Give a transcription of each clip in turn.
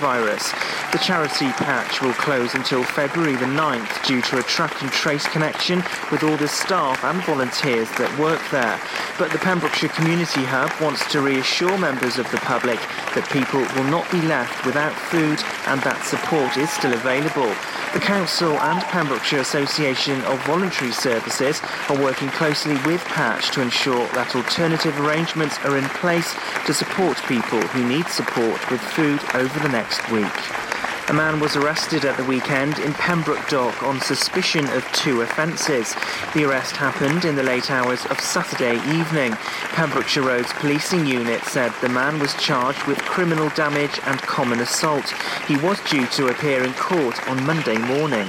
coronavirus. The charity patch will close until February the 9th due to a track and trace connection with all the staff and volunteers that work there. But the Pembrokeshire Community Hub wants to reassure members of the public that people will not be left without food and that support is still available. The Council and Pembrokeshire Association of Voluntary Services are working closely with Patch to ensure that alternative arrangements are in place to support people who need support with food over the next week. A man was arrested at the weekend in Pembroke Dock on suspicion of two offences. The arrest happened in the late hours of Saturday evening. Pembrokeshire Road's policing unit said the man was charged with criminal damage and common assault. He was due to appear in court on Monday morning.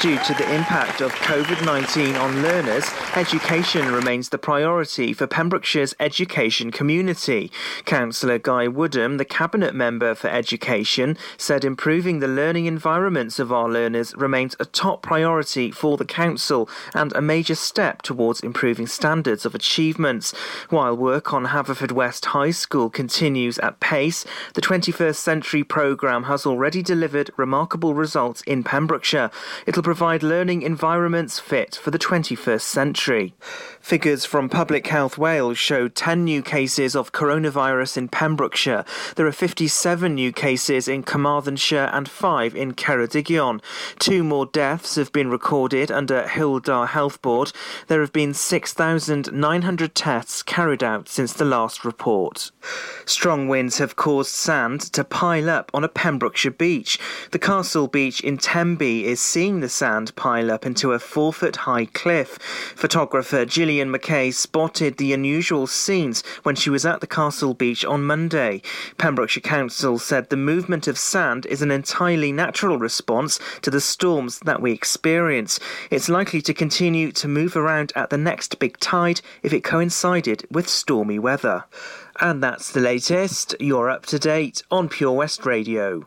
Due to the impact of COVID 19 on learners, education remains the priority for Pembrokeshire's education community. Councillor Guy Woodham, the Cabinet Member for Education, said improving the learning environments of our learners remains a top priority for the Council and a major step towards improving standards of achievements. While work on Haverfordwest High School continues at pace, the 21st Century programme has already delivered remarkable results in Pembrokeshire. It'll provide learning environments fit for the 21st century. Figures from Public Health Wales show 10 new cases of coronavirus in Pembrokeshire. There are 57 new cases in Carmarthenshire and 5 in Ceredigion. Two more deaths have been recorded under Dda Health Board. There have been 6,900 tests carried out since the last report. Strong winds have caused sand to pile up on a Pembrokeshire beach. The Castle Beach in Tenby is seeing the sand pile up into a four foot high cliff. Photographer Gillian McKay spotted the unusual scenes when she was at the Castle Beach on Monday. Pembrokeshire Council said the movement of sand is an entirely natural response to the storms that we experience. It's likely to continue to move around at the next big tide if it coincided with stormy weather. And that's the latest. You're up to date on Pure West Radio.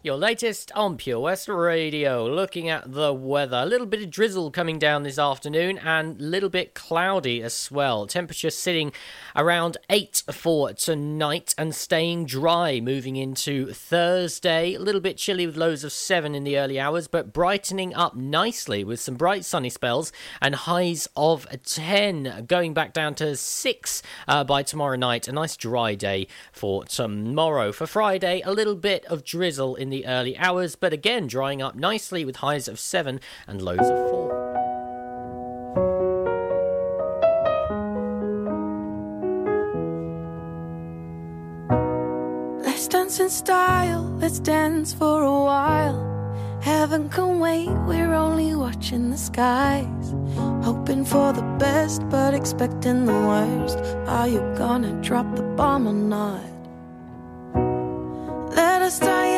Your latest on Pure West Radio. Looking at the weather, a little bit of drizzle coming down this afternoon and a little bit cloudy as well. Temperature sitting around 8 for tonight and staying dry moving into Thursday. A little bit chilly with lows of 7 in the early hours, but brightening up nicely with some bright sunny spells and highs of 10, going back down to 6 uh, by tomorrow night. A nice dry day for tomorrow. For Friday, a little bit of drizzle in the early hours, but again drying up nicely with highs of 7 and lows of 4. Let's dance in style, let's dance for a while. Heaven can wait, we're only watching the skies. Hoping for the best, but expecting the worst. Are you gonna drop the bomb or not? Let us die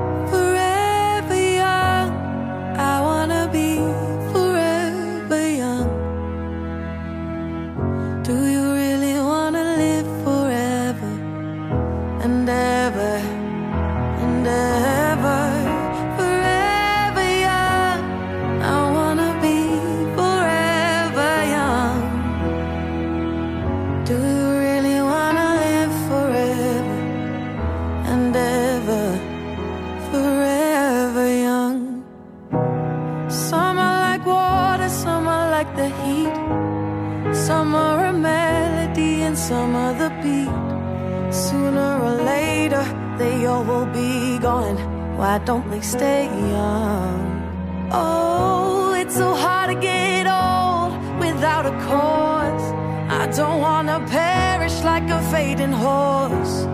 Why don't we stay young? Oh, it's so hard to get old without a cause. I don't wanna perish like a fading horse.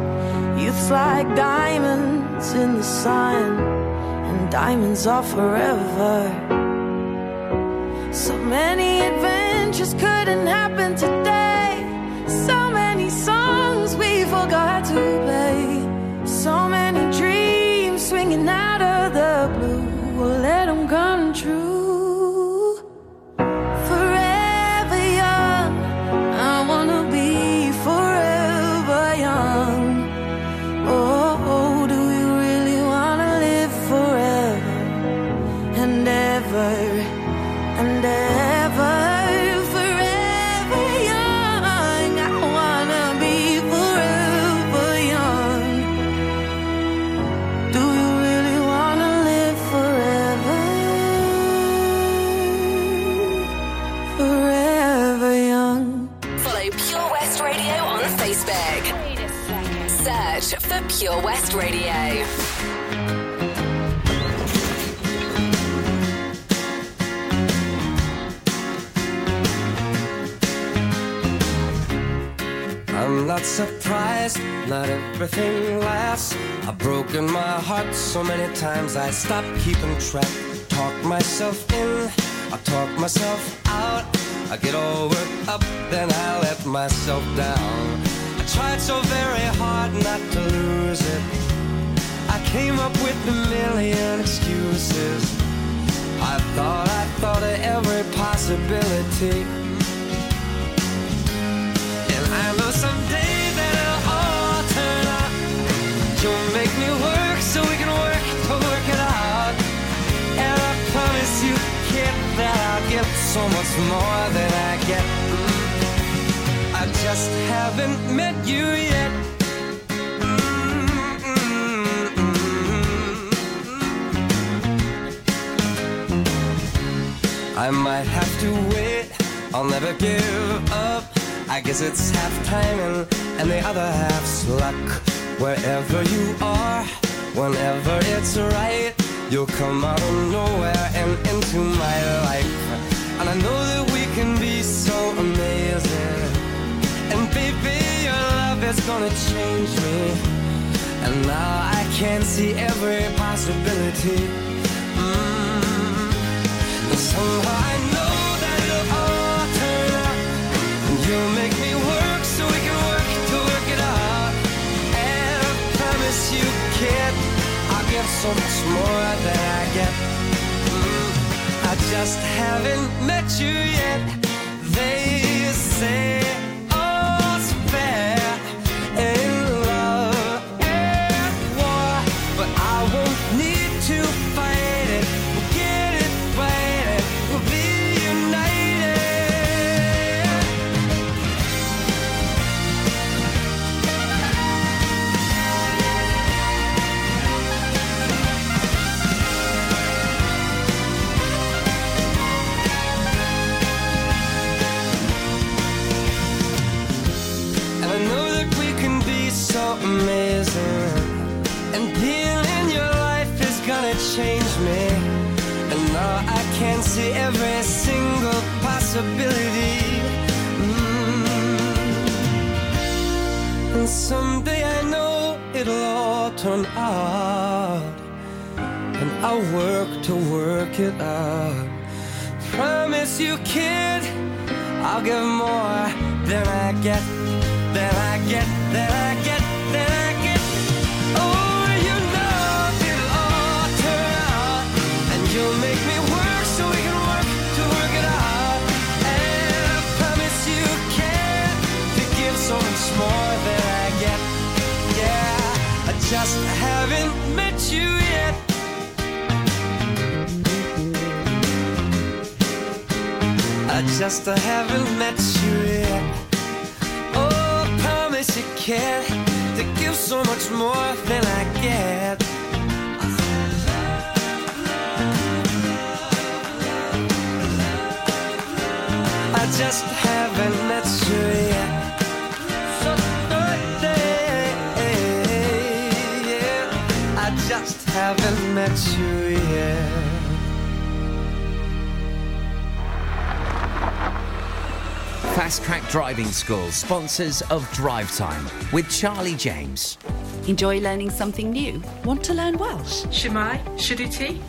Youth's like diamonds in the sun, and diamonds are forever. So many adventures couldn't happen today. So many songs we forgot to play. So many me Pure West Radio. I'm not surprised, not everything lasts. I've broken my heart so many times I stopped keeping track. Talk myself in, I talk myself out. I get all worked up, then I let myself down. Tried so very hard not to lose it. I came up with a million excuses. I thought I thought of every possibility. And I know someday that it'll all turn out. You'll make me work so we can work to work it out. And I promise you, kid, that I'll give so much more than I get. Just haven't met you yet. Mm-hmm. I might have to wait, I'll never give up. I guess it's half timing and the other half's luck. Wherever you are, whenever it's right, you'll come out of nowhere and into my life. And I know that we can be so amazing. Baby, your love is gonna change me. And now I can see every possibility. Mm. And somehow I know that it'll all turn out. And you'll make me work so we can work to work it out. And I promise you, kid, I'll give so much more than I get. Mm. I just haven't met you yet. They turn out. And I'll work to work it out. Promise you, kid, I'll give more than I get, than I get, than I just haven't met you yet. I just haven't met you yet. Oh, I promise you can to give so much more than I get. I just haven't met you haven't met you yet. Fast Track Driving School, sponsors of Drive Time with Charlie James. Enjoy learning something new? Want to learn Welsh? Shemai, Shuduti.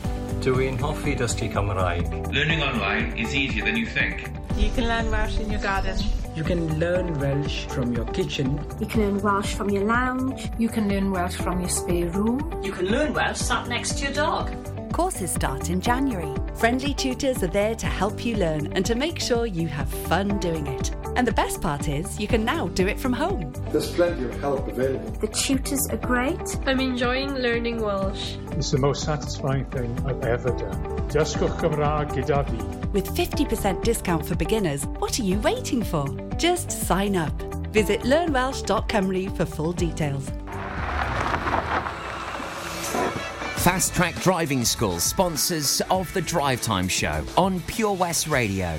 Dwi'n hoffi dysgu Cymraeg. Learning online is easier than you think. You can learn Welsh in your garden. You can learn Welsh from your kitchen. You can learn Welsh from your lounge. You can learn Welsh from your spare room. You can learn Welsh sat next to your dog. Courses start in January. Friendly tutors are there to help you learn and to make sure you have fun doing it. And the best part is, you can now do it from home. There's plenty of help available. The tutors are great. I'm enjoying learning Welsh. It's the most satisfying thing I've ever done. Dysgwch Cymraeg gyda fi. With 50% discount for beginners, what are you waiting for? Just sign up. Visit learnwelsh.cymru for full details. Fast Track Driving School, sponsors of the Drive Time Show on Pure West Radio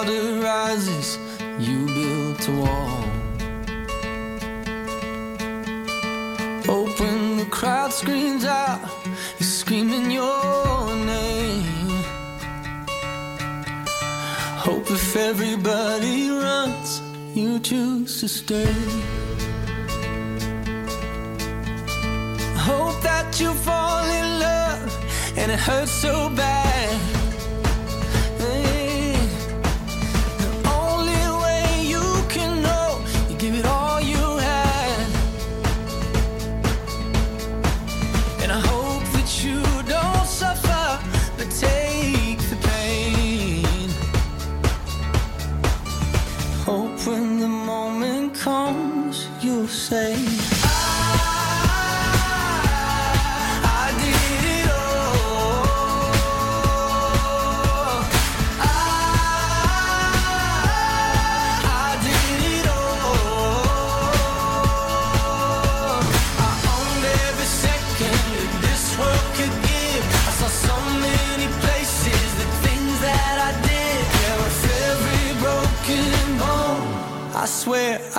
water rises, you built a wall. Open the crowd screams out, you're screaming your name. Hope if everybody runs, you choose to stay. Hope that you fall in love and it hurts so bad.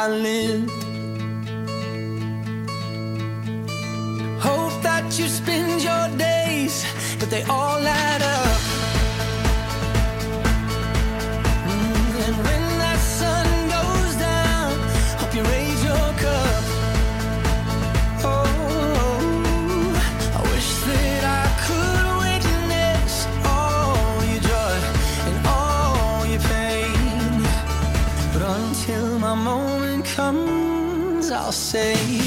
I. Hope that you spend your days, but they all add up. I'll say.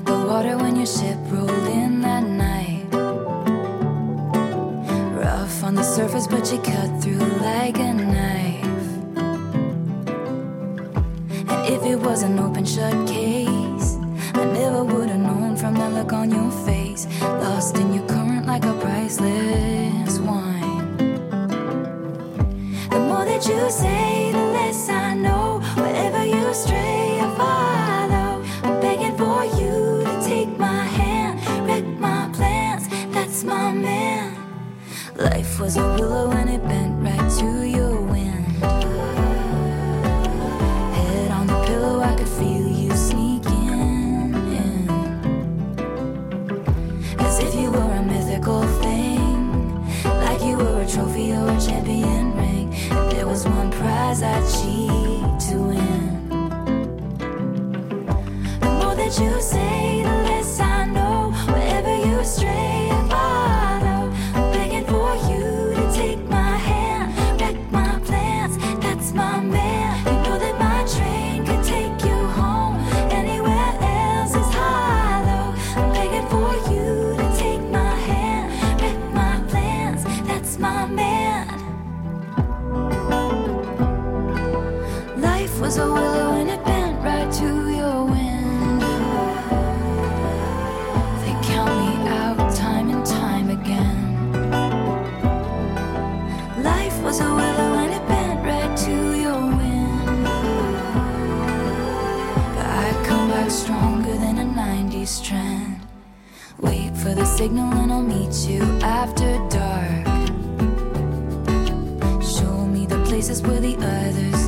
like the water when your ship rolled in that night. Rough on the surface, but you cut through like a knife. And if it was an open shut case, I never would have known from the look on your face. Lost in your current like a priceless wine. The more that you say, Life was a willow and it bent right to your wind. Head on the pillow, I could feel you sneaking in. As if you were a mythical thing, like you were a trophy or a champion ring. There was one prize I cheated. signal and I'll meet you after dark. Show me the places where the others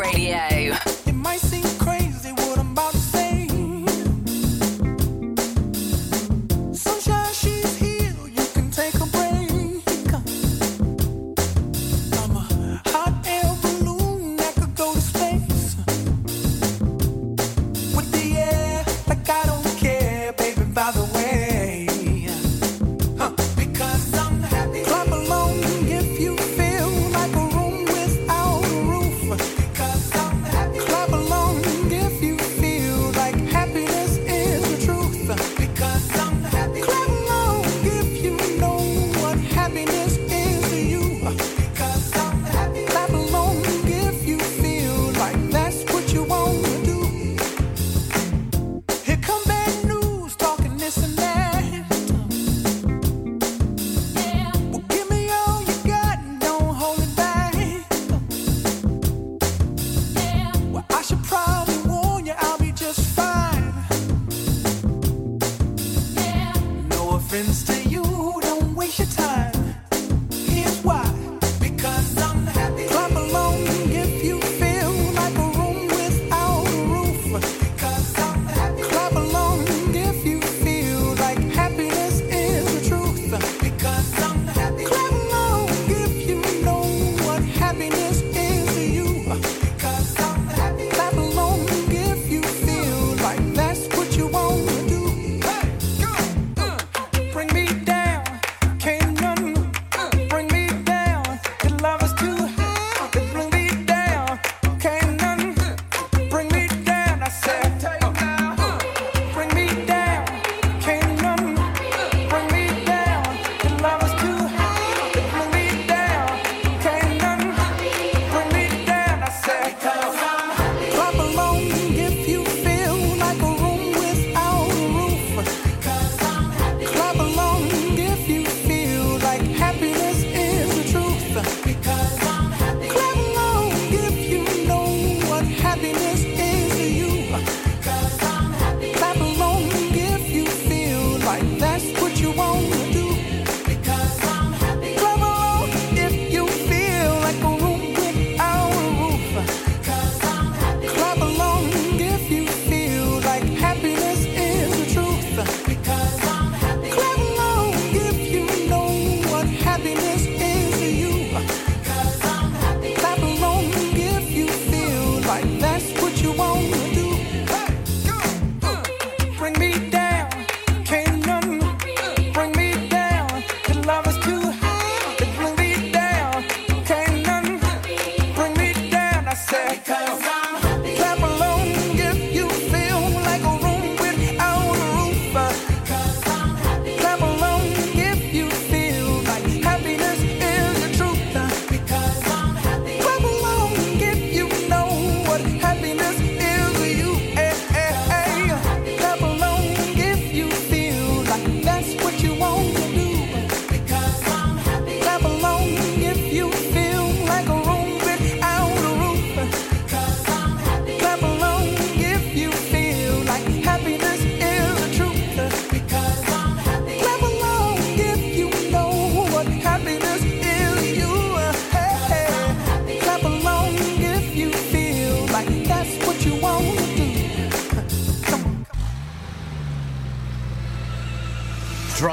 Radio.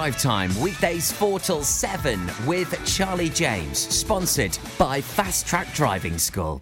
drive time, weekdays 4 till 7 with Charlie James, sponsored by Fast Track Driving School.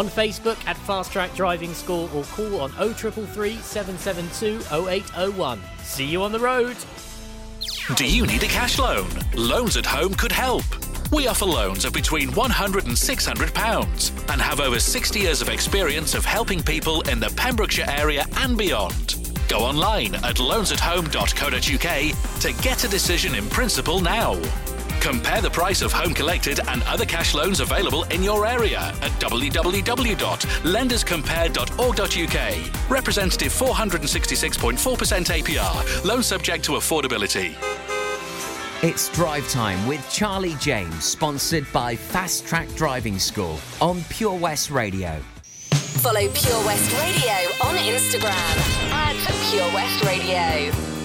on Facebook at Fast Track Driving School or call on 0333 772 0801. See you on the road! Do you need a cash loan? Loans at Home could help. We offer loans of between £100 and £600 and have over 60 years of experience of helping people in the Pembrokeshire area and beyond. Go online at loansathome.co.uk to get a decision in principle now. Compare the price of home collected and other cash loans available in your area at www.lenderscompare.org.uk. Representative 466.4% APR. Loan subject to affordability. It's Drive Time with Charlie James, sponsored by Fast Track Driving School on Pure West Radio. Follow Pure West Radio on Instagram at Pure West Radio.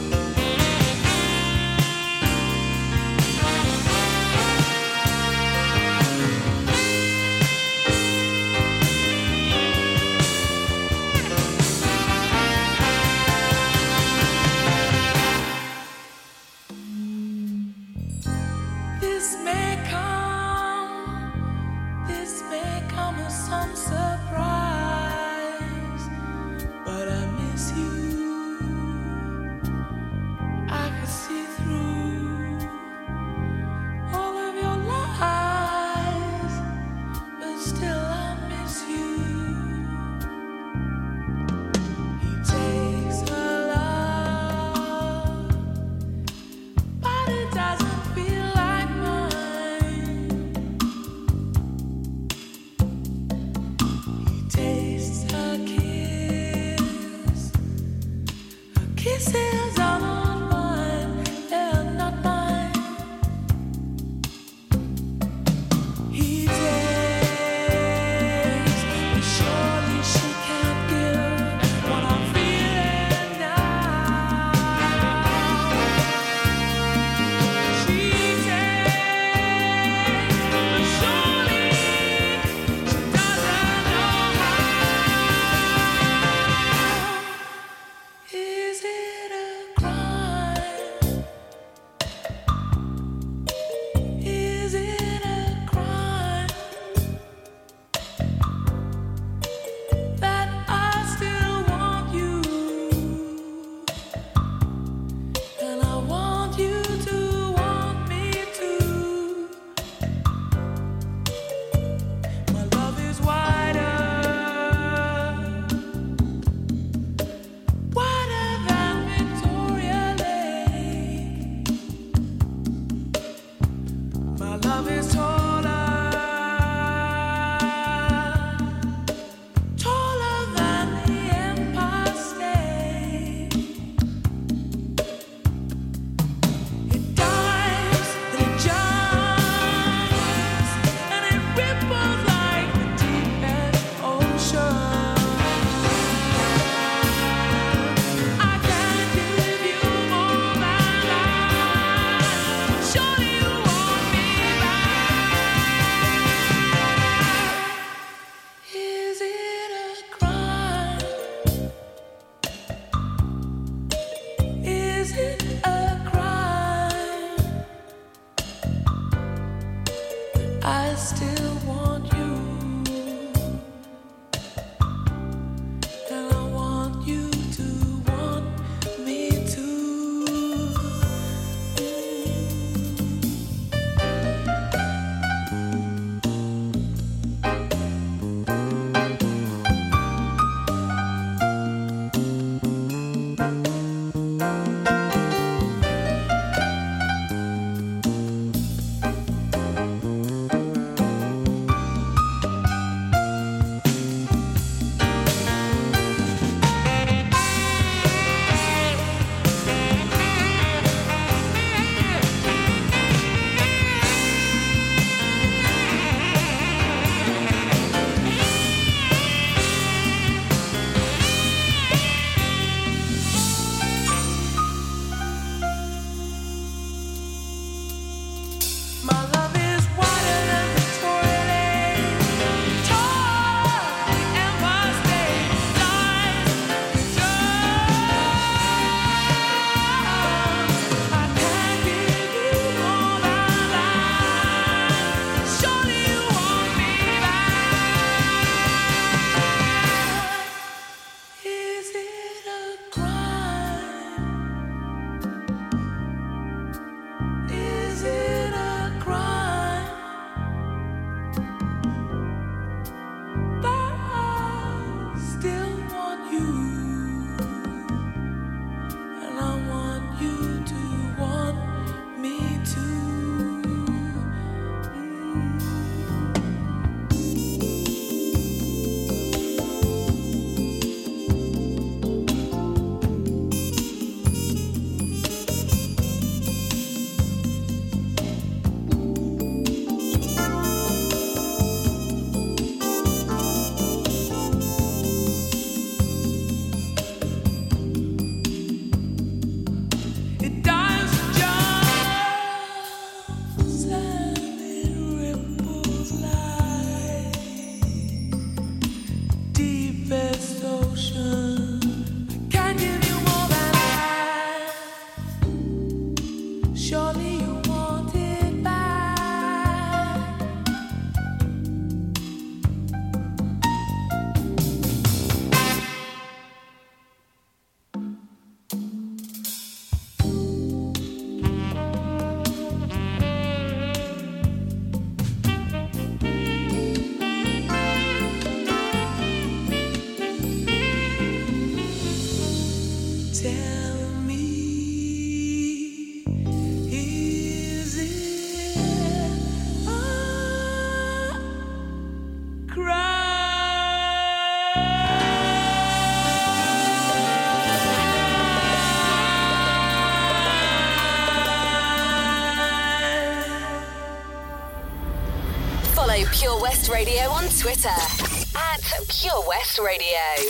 Pure West Radio on Twitter at Pure West Radio.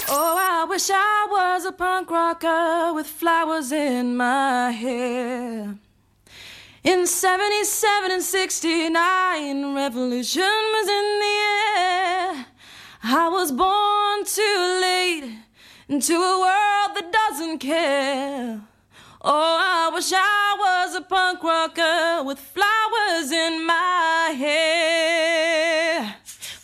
Oh, I wish I was a punk rocker with flowers in my hair. In 77 and 69, revolution was in the air. I was born too late into a world that doesn't care. Oh, I wish I was a punk rocker with flowers in my hair.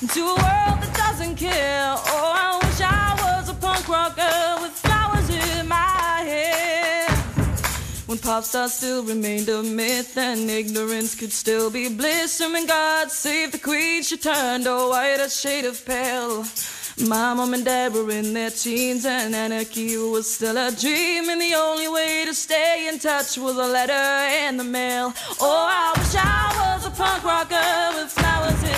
into a world that doesn't care. Oh, I wish I was a punk rocker with flowers in my hair. When pop stars still remained a myth and ignorance could still be bliss. And when God saved the queen, she turned a whiter shade of pale. My mom and dad were in their teens and anarchy was still a dream. And the only way to stay in touch was a letter in the mail. Oh, I wish I was a punk rocker with flowers in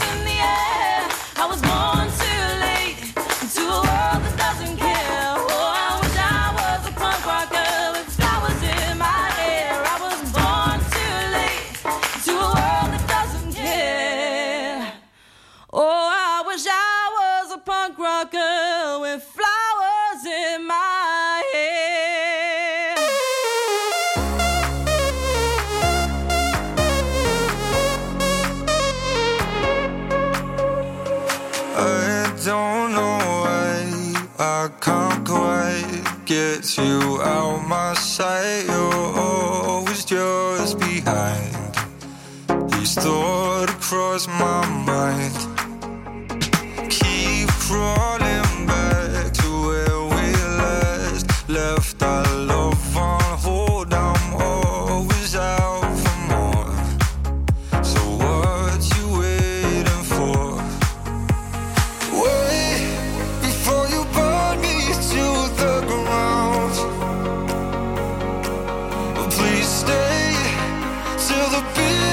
my sight. You're always just behind. These thoughts cross my mind. Till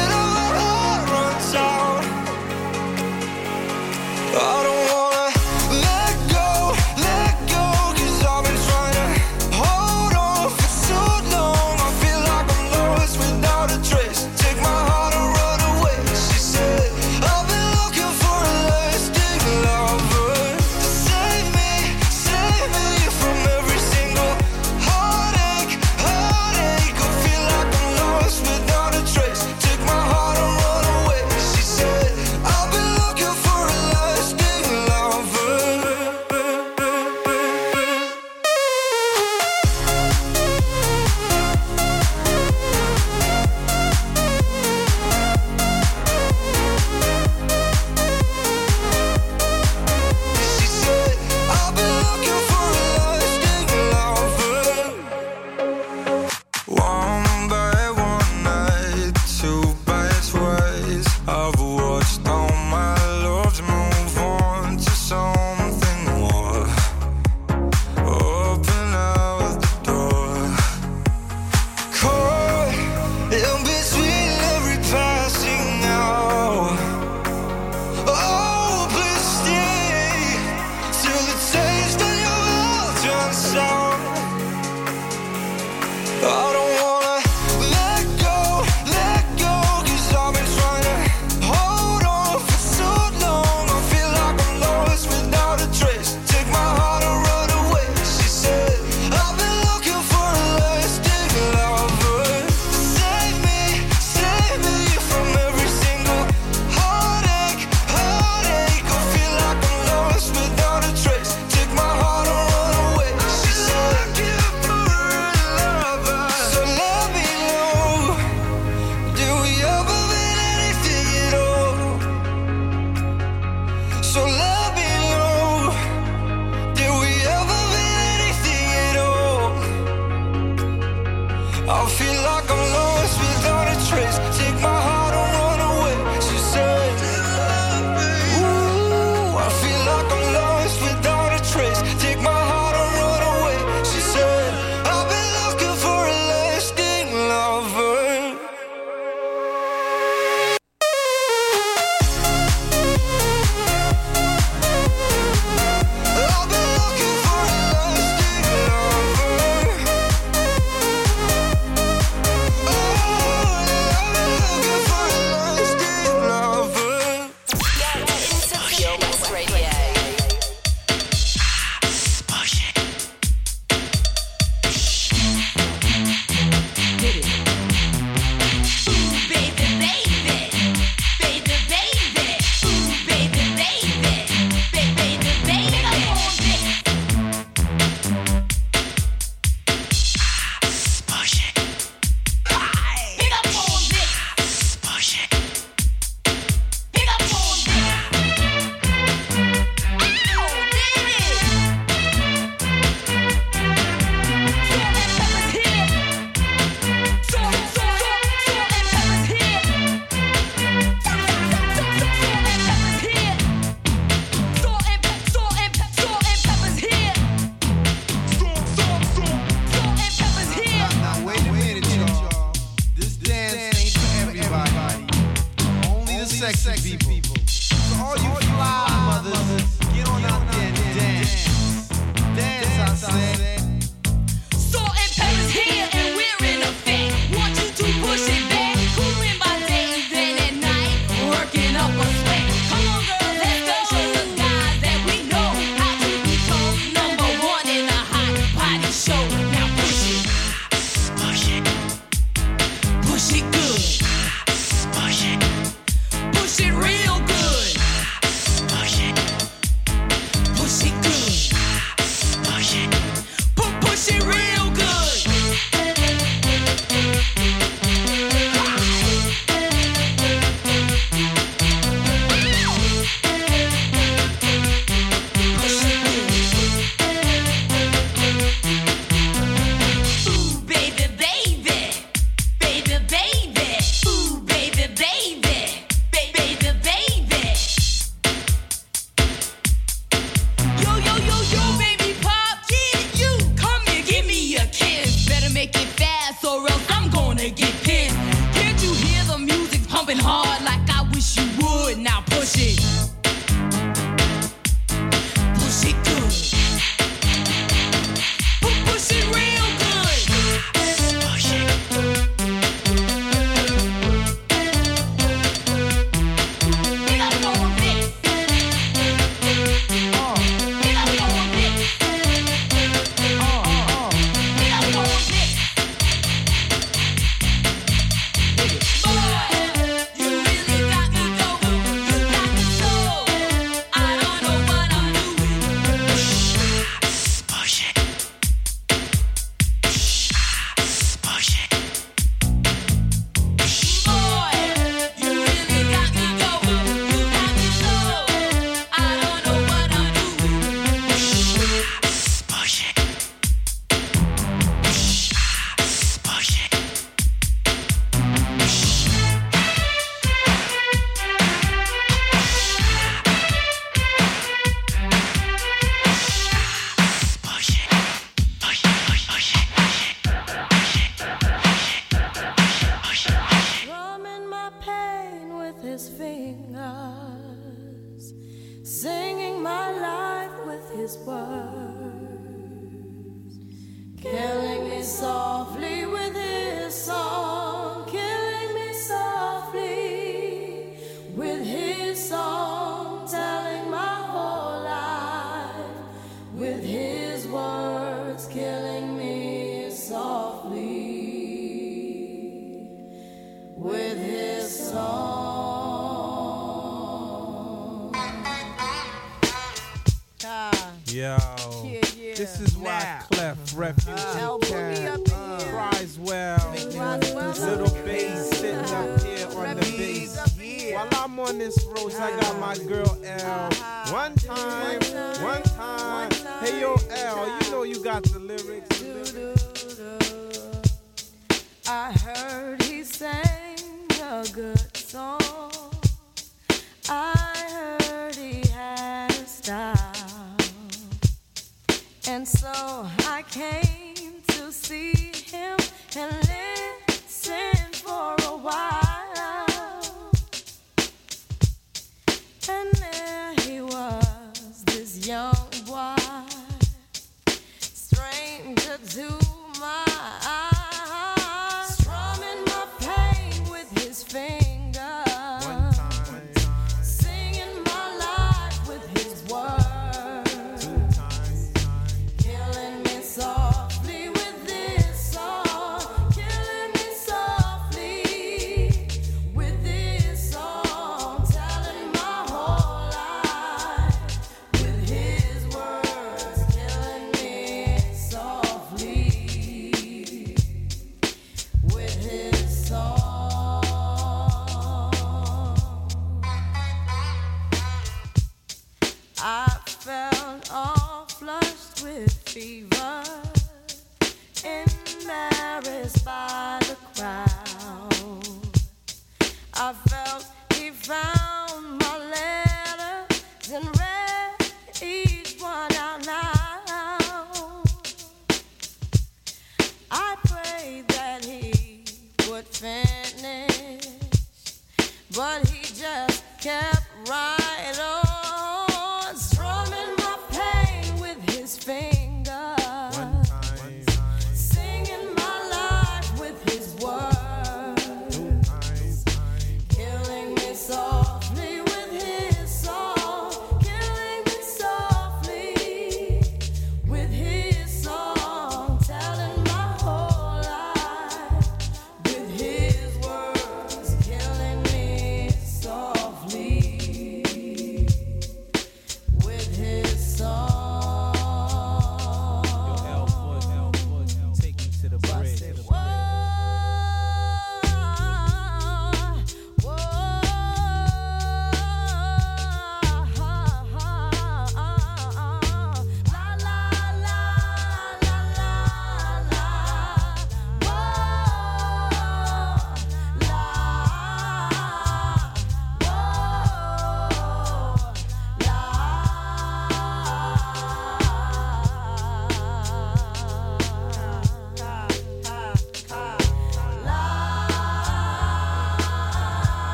sexy people.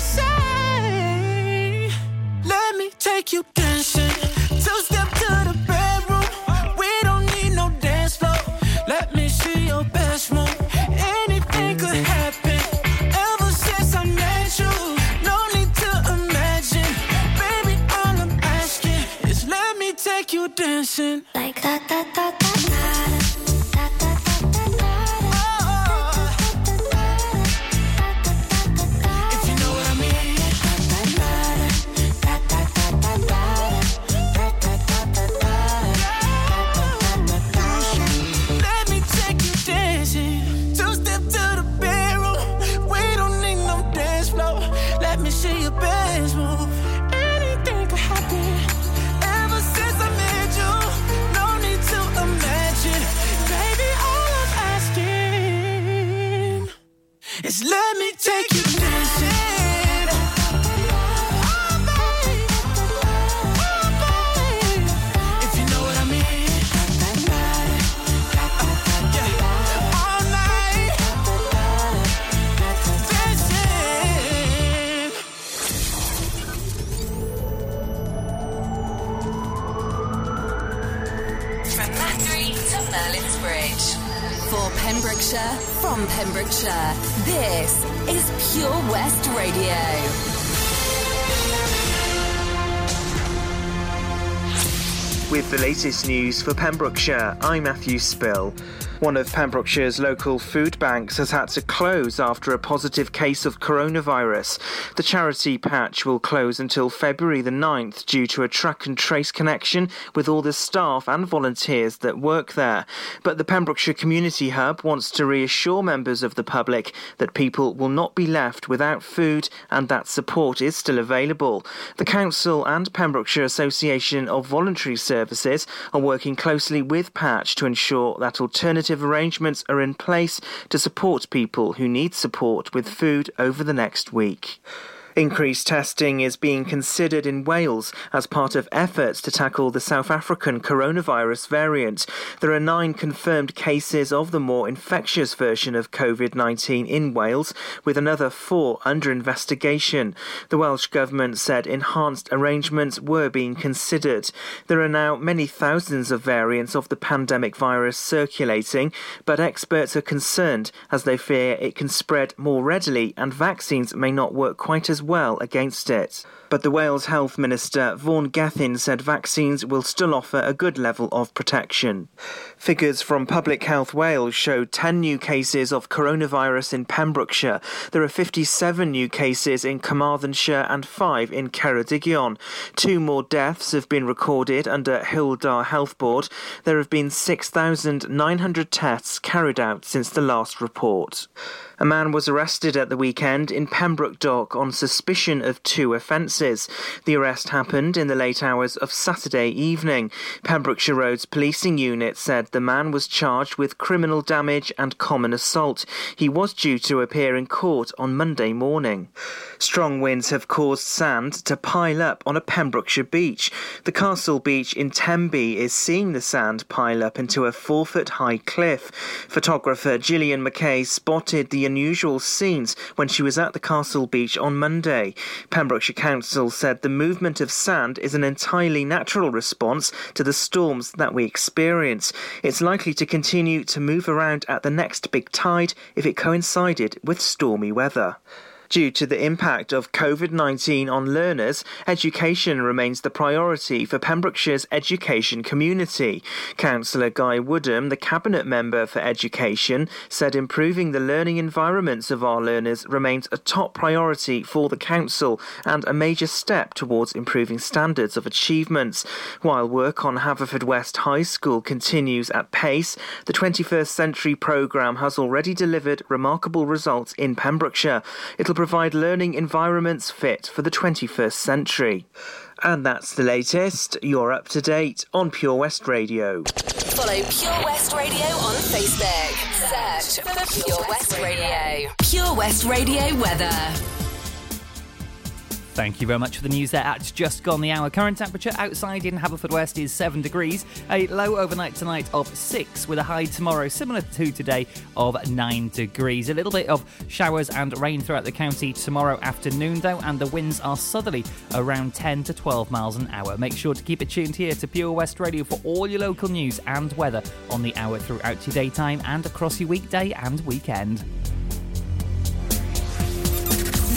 say, Let me take you dancing. Two step to the latest news for Pembrokeshire, I'm Matthew Spill. One of Pembrokeshire's local food banks has had to close after a positive case of coronavirus. The charity patch will close until February the 9th due to a track and trace connection with all the staff and volunteers that work there. But the Pembrokeshire Community Hub wants to reassure members of the public that people will not be left without food and that support is still available. The Council and Pembrokeshire Association of Voluntary Services are working closely with Patch to ensure that alternative arrangements are in place to support people who need support with food over the next week. Increased testing is being considered in Wales as part of efforts to tackle the South African coronavirus variant. There are nine confirmed cases of the more infectious version of COVID 19 in Wales, with another four under investigation. The Welsh Government said enhanced arrangements were being considered. There are now many thousands of variants of the pandemic virus circulating, but experts are concerned as they fear it can spread more readily and vaccines may not work quite as well against it. But the Wales Health Minister Vaughan Gething said vaccines will still offer a good level of protection. Figures from Public Health Wales show 10 new cases of coronavirus in Pembrokeshire. There are 57 new cases in Carmarthenshire and 5 in Ceredigion. Two more deaths have been recorded under Hywel Dda Health Board. There have been 6,900 tests carried out since the last report. A man was arrested at the weekend in Pembroke Dock on suspicion of two offences. The arrest happened in the late hours of Saturday evening. Pembrokeshire Road's policing unit said the man was charged with criminal damage and common assault. He was due to appear in court on Monday morning. Strong winds have caused sand to pile up on a Pembrokeshire beach. The Castle Beach in Tenby is seeing the sand pile up into a four foot high cliff. Photographer Gillian McKay spotted the unusual scenes when she was at the Castle Beach on Monday. Pembrokeshire Council said the movement of sand is an entirely natural response to the storms that we experience. It's likely to continue to move around at the next big tide if it coincided with stormy weather. Due to the impact of COVID 19 on learners, education remains the priority for Pembrokeshire's education community. Councillor Guy Woodham, the Cabinet Member for Education, said improving the learning environments of our learners remains a top priority for the Council and a major step towards improving standards of achievements. While work on Haverfordwest High School continues at pace, the 21st Century programme has already delivered remarkable results in Pembrokeshire. It'll provide learning environments fit for the 21st century. And that's the latest. You're up to date on Pure West Radio. Follow Pure West Radio on Facebook. Search for Pure West Radio. Pure West Radio weather. Thank you very much for the news there. At just gone the hour. Current temperature outside in Haverfordwest is 7 degrees. A low overnight tonight of 6 with a high tomorrow similar to today of 9 degrees. A little bit of showers and rain throughout the county tomorrow afternoon though and the winds are southerly around 10 to 12 miles an hour. Make sure to keep it tuned here to Pure West Radio for all your local news and weather on the hour throughout your daytime and across your weekday and weekend.